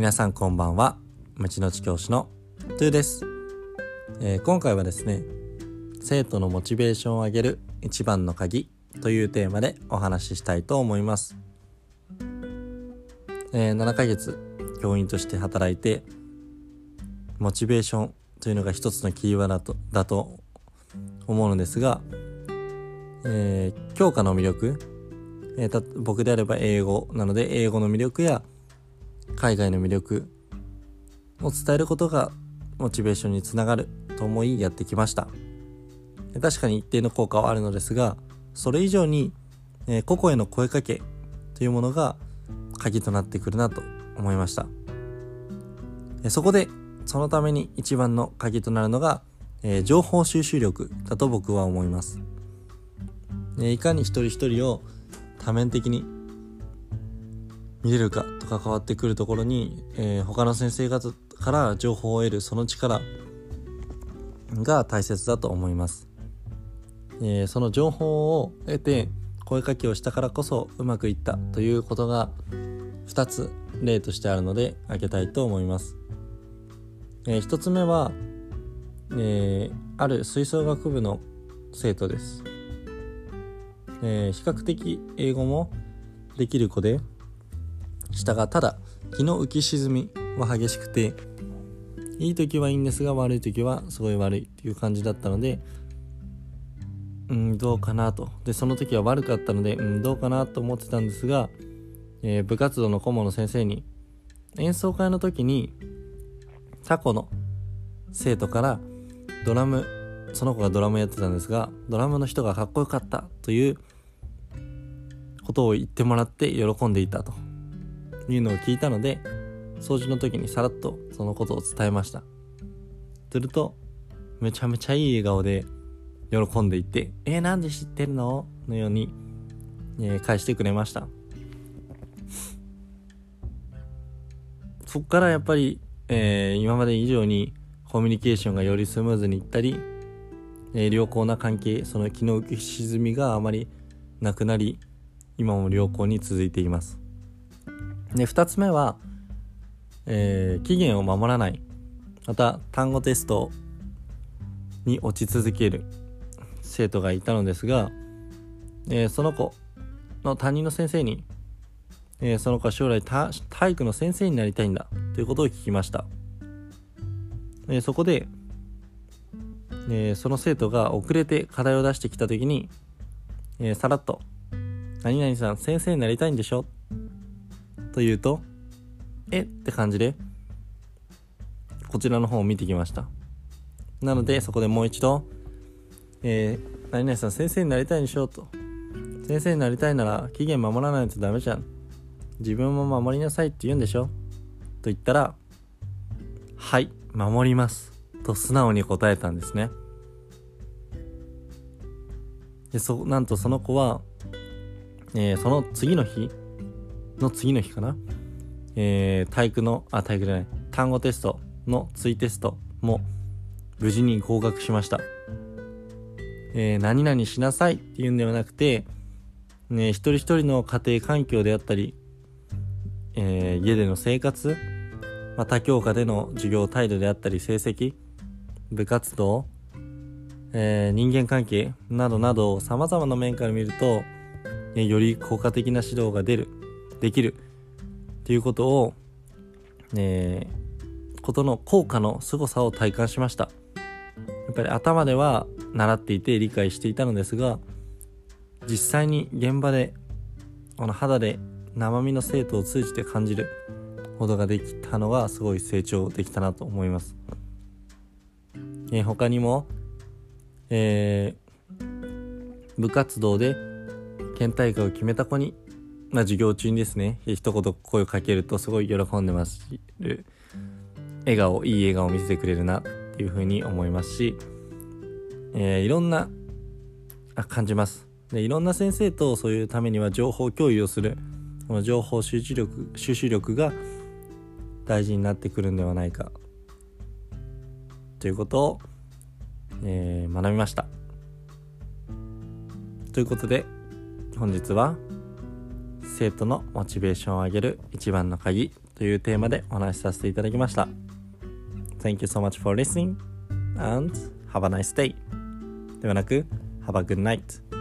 皆さんこんばんは。町のち教師のトゥです、えー、今回はですね生徒のモチベーションを上げる一番の鍵というテーマでお話ししたいと思います、えー、7ヶ月教員として働いてモチベーションというのが一つのキーワードだとだと思うのですが、えー、教科の魅力、えー、僕であれば英語なので英語の魅力や海外の魅力を伝えることがモチベーションにつながると思いやってきました。確かに一定の効果はあるのですがそれ以上に、えー、個々への声かけというものが鍵となってくるなと思いました、そこでそのために一番の鍵となるのが、えー、情報収集力だと僕は思います、えいかに一人一人を多面的に見れるかとか変わってくるところに、えー、他の先生方から情報を得るその力が大切だと思います、えー、その情報を得て声かけをしたからこそうまくいったということが2つ例としてあるので挙げたいと思います、えー、1つ目は、えー、ある吹奏楽部の生徒です、えー、比較的英語もできる子でしたがただ気の浮き沈みは激しくていい時はいいんですが悪い時はすごい悪いっていう感じだったのでうんどうかなと。でその時は悪かったのでうんどうかなと思ってたんですが、えー、部活動の顧問の先生に演奏会の時に過去の生徒からドラムその子がドラムやってたんですがドラムの人がかっこよかったということを言ってもらって喜んでいたと。いうのを聞いたので掃除の時にさらっとそのことを伝えました。するとめちゃめちゃいい笑顔で喜んでいて「えー、なんで知ってるの?」のように、えー、返してくれました。そっからやっぱり、えー、今まで以上にコミュニケーションがよりスムーズにいったり、えー、良好な関係その気の浮き沈みがあまりなくなり今も良好に続いています。で2つ目は、えー、期限を守らない。また単語テストに落ち続ける。生徒がいたのですが、えー、その子の担任の先生に、えー、その子は将来体育の先生になりたいんだ。ということを聞きました、えー、そこで、えその生徒が遅れて課題を出してきた時に、えさらっと「何々さん先生になりたいんでしょ?」というと、え？って感じで、こちらの方を見てきました。なので、そこでもう一度、えー、何々さん先生になりたいんでしょと。先生になりたいなら期限守らないとダメじゃん。自分も守りなさいって言うんでしょと言ったら、はい、守ります。と素直に答えたんですね。で、そ、なんとその子は、えー、その次の日、の次の日かな、えー、体育の、あ、体育じゃない、単語テストの追テストも無事に合格しました。えー、何々しなさいっていうんではなくて、ね、一人一人の家庭環境であったり、えー、家での生活、また教科での授業態度であったり成績、部活動、えー、人間関係などなど様々な面から見ると、えより効果的な指導が出る。できる。っていうことを、えー、ことの効果の凄さを体感しました。やっぱり頭では習っていて理解していたのですが実際に現場でこの肌で生身の生徒を通じて感じることができたのはすごい成長できたなと思います、えー、他にも、えー、部活動で県大会を決めた子にまあ、授業中にですね一言声をかけるとすごい喜んでまする笑顔いい笑顔を見せてくれるなっていうふうに思いますし、えー、いろんなあ感じます。でいろんな先生とそういうためには情報共有をする。この情報集中力収集力が大事になってくるんではないか。ということを、えー、学びました。ということで本日は生徒のモチベーションを上げる一番の鍵というテーマでお話しさせていただきました。Thank you so much for listening and have a nice day. ではなく、Have a good night.